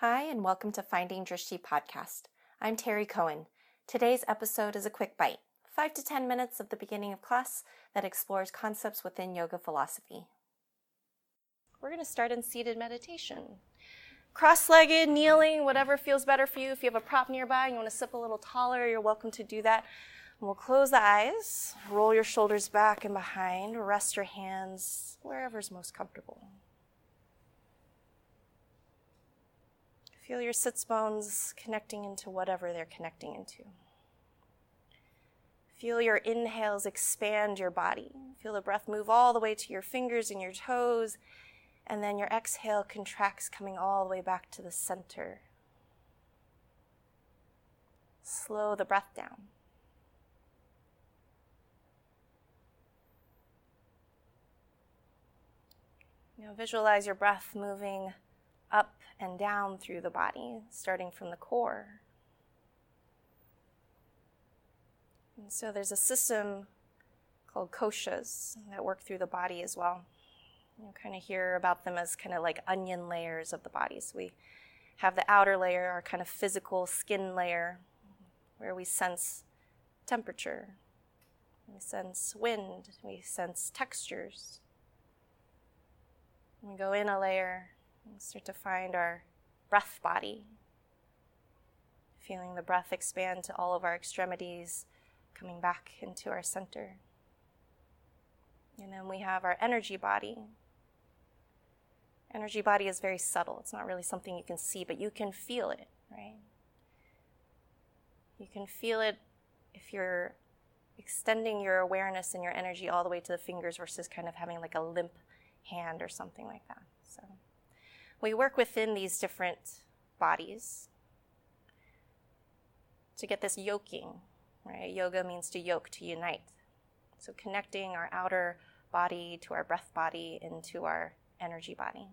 Hi, and welcome to Finding Drishti podcast. I'm Terry Cohen. Today's episode is a quick bite, 5 to 10 minutes of the beginning of class that explores concepts within yoga philosophy. We're going to start in seated meditation. Cross legged, kneeling, whatever feels better for you. If you have a prop nearby and you want to sit a little taller, you're welcome to do that. We'll close the eyes, roll your shoulders back and behind, rest your hands wherever's most comfortable. Feel your sits bones connecting into whatever they're connecting into. Feel your inhales expand your body. Feel the breath move all the way to your fingers and your toes, and then your exhale contracts coming all the way back to the center. Slow the breath down. Now visualize your breath moving up and down through the body, starting from the core. And so there's a system called koshas that work through the body as well. You kind of hear about them as kind of like onion layers of the body. So we have the outer layer, our kind of physical skin layer, where we sense temperature, we sense wind, we sense textures. We go in a layer, and start to find our breath body. Feeling the breath expand to all of our extremities, coming back into our center. And then we have our energy body. Energy body is very subtle. It's not really something you can see, but you can feel it, right? You can feel it if you're extending your awareness and your energy all the way to the fingers versus kind of having like a limp hand or something like that. So we work within these different bodies to get this yoking, right? Yoga means to yoke, to unite. So connecting our outer body to our breath body into our energy body.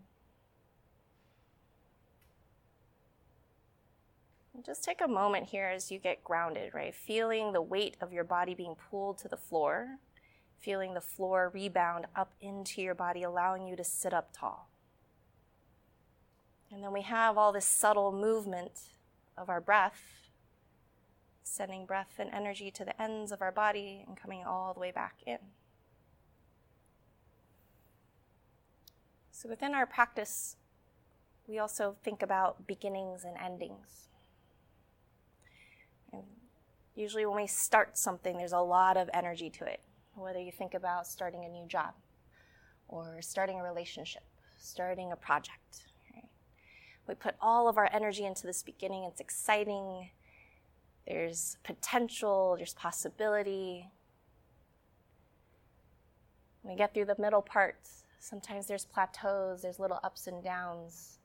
And just take a moment here as you get grounded, right? Feeling the weight of your body being pulled to the floor, feeling the floor rebound up into your body, allowing you to sit up tall. And then we have all this subtle movement of our breath, sending breath and energy to the ends of our body and coming all the way back in. So within our practice, we also think about beginnings and endings. And usually, when we start something, there's a lot of energy to it. Whether you think about starting a new job, or starting a relationship, starting a project, we put all of our energy into this beginning. It's exciting. There's potential, there's possibility. we get through the middle part, sometimes there's plateaus, there's little ups and downs.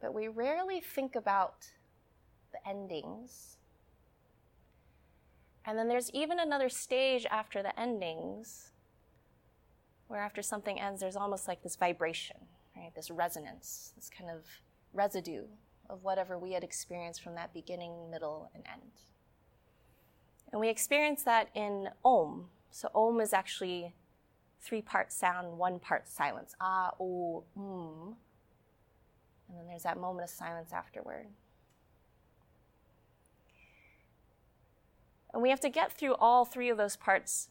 But we rarely think about the endings. And then there's even another stage after the endings, where after something ends, there's almost like this vibration right? This resonance, this kind of residue of whatever we had experienced from that beginning, middle, and end. And we experience that in Om. So Om is actually three part sound, one part silence. Ah, O. And then there's that moment of silence afterward. And we have to get through all three of those parts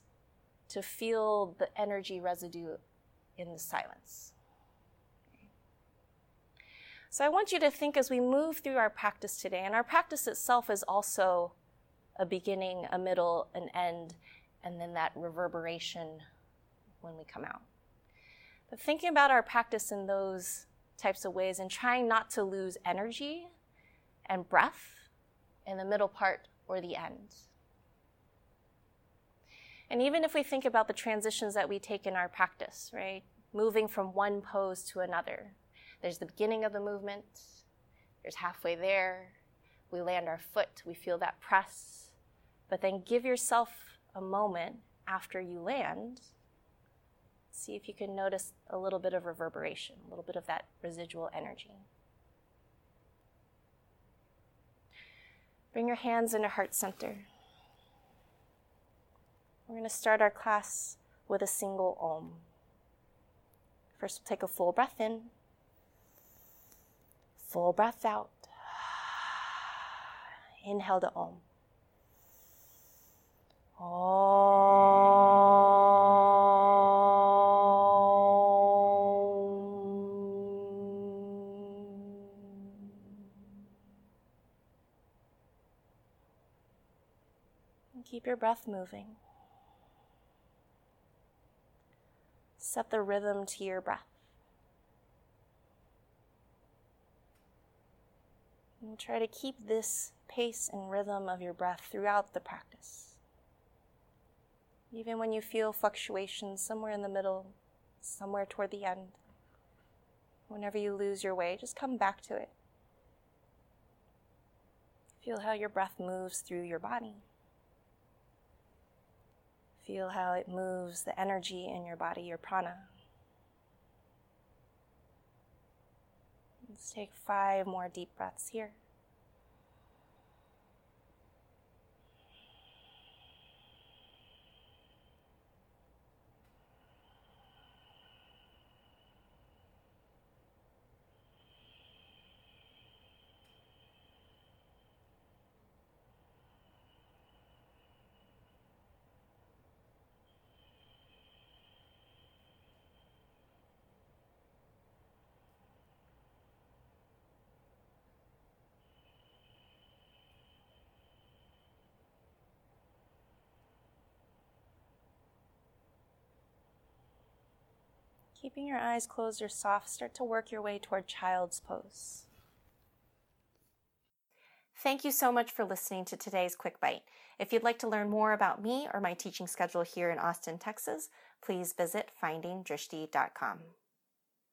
to feel the energy residue in the silence. So I want you to think as we move through our practice today, and our practice itself is also a beginning, a middle, an end, and then that reverberation when we come out. But thinking about our practice in those types of ways and trying not to lose energy and breath in the middle part or the end. And even if we think about the transitions that we take in our practice, right? Moving from one pose to another, there's the beginning of the movement, there's halfway there. We land our foot, we feel that press. But then give yourself a moment after you land. See if you can notice a little bit of reverberation, a little bit of that residual energy. Bring your hands into heart center. We're going to start our class with a single Om. First, we'll take a full breath in. Full breath out. Inhale to Om. Keep your breath moving. Set the rhythm to your breath. And try to keep this pace and rhythm of your breath throughout the practice. Even when you feel fluctuations somewhere in the middle, somewhere toward the end, whenever you lose your way, just come back to it. Feel how your breath moves through your body. Feel how it moves the energy in your body, your prana. Let's take five more deep breaths here. Keeping your eyes closed or soft, start to work your way toward child's pose. Thank you so much for listening to today's Quick Bite. If you'd like to learn more about me or my teaching schedule here in Austin, Texas, please visit findingdrishti.com.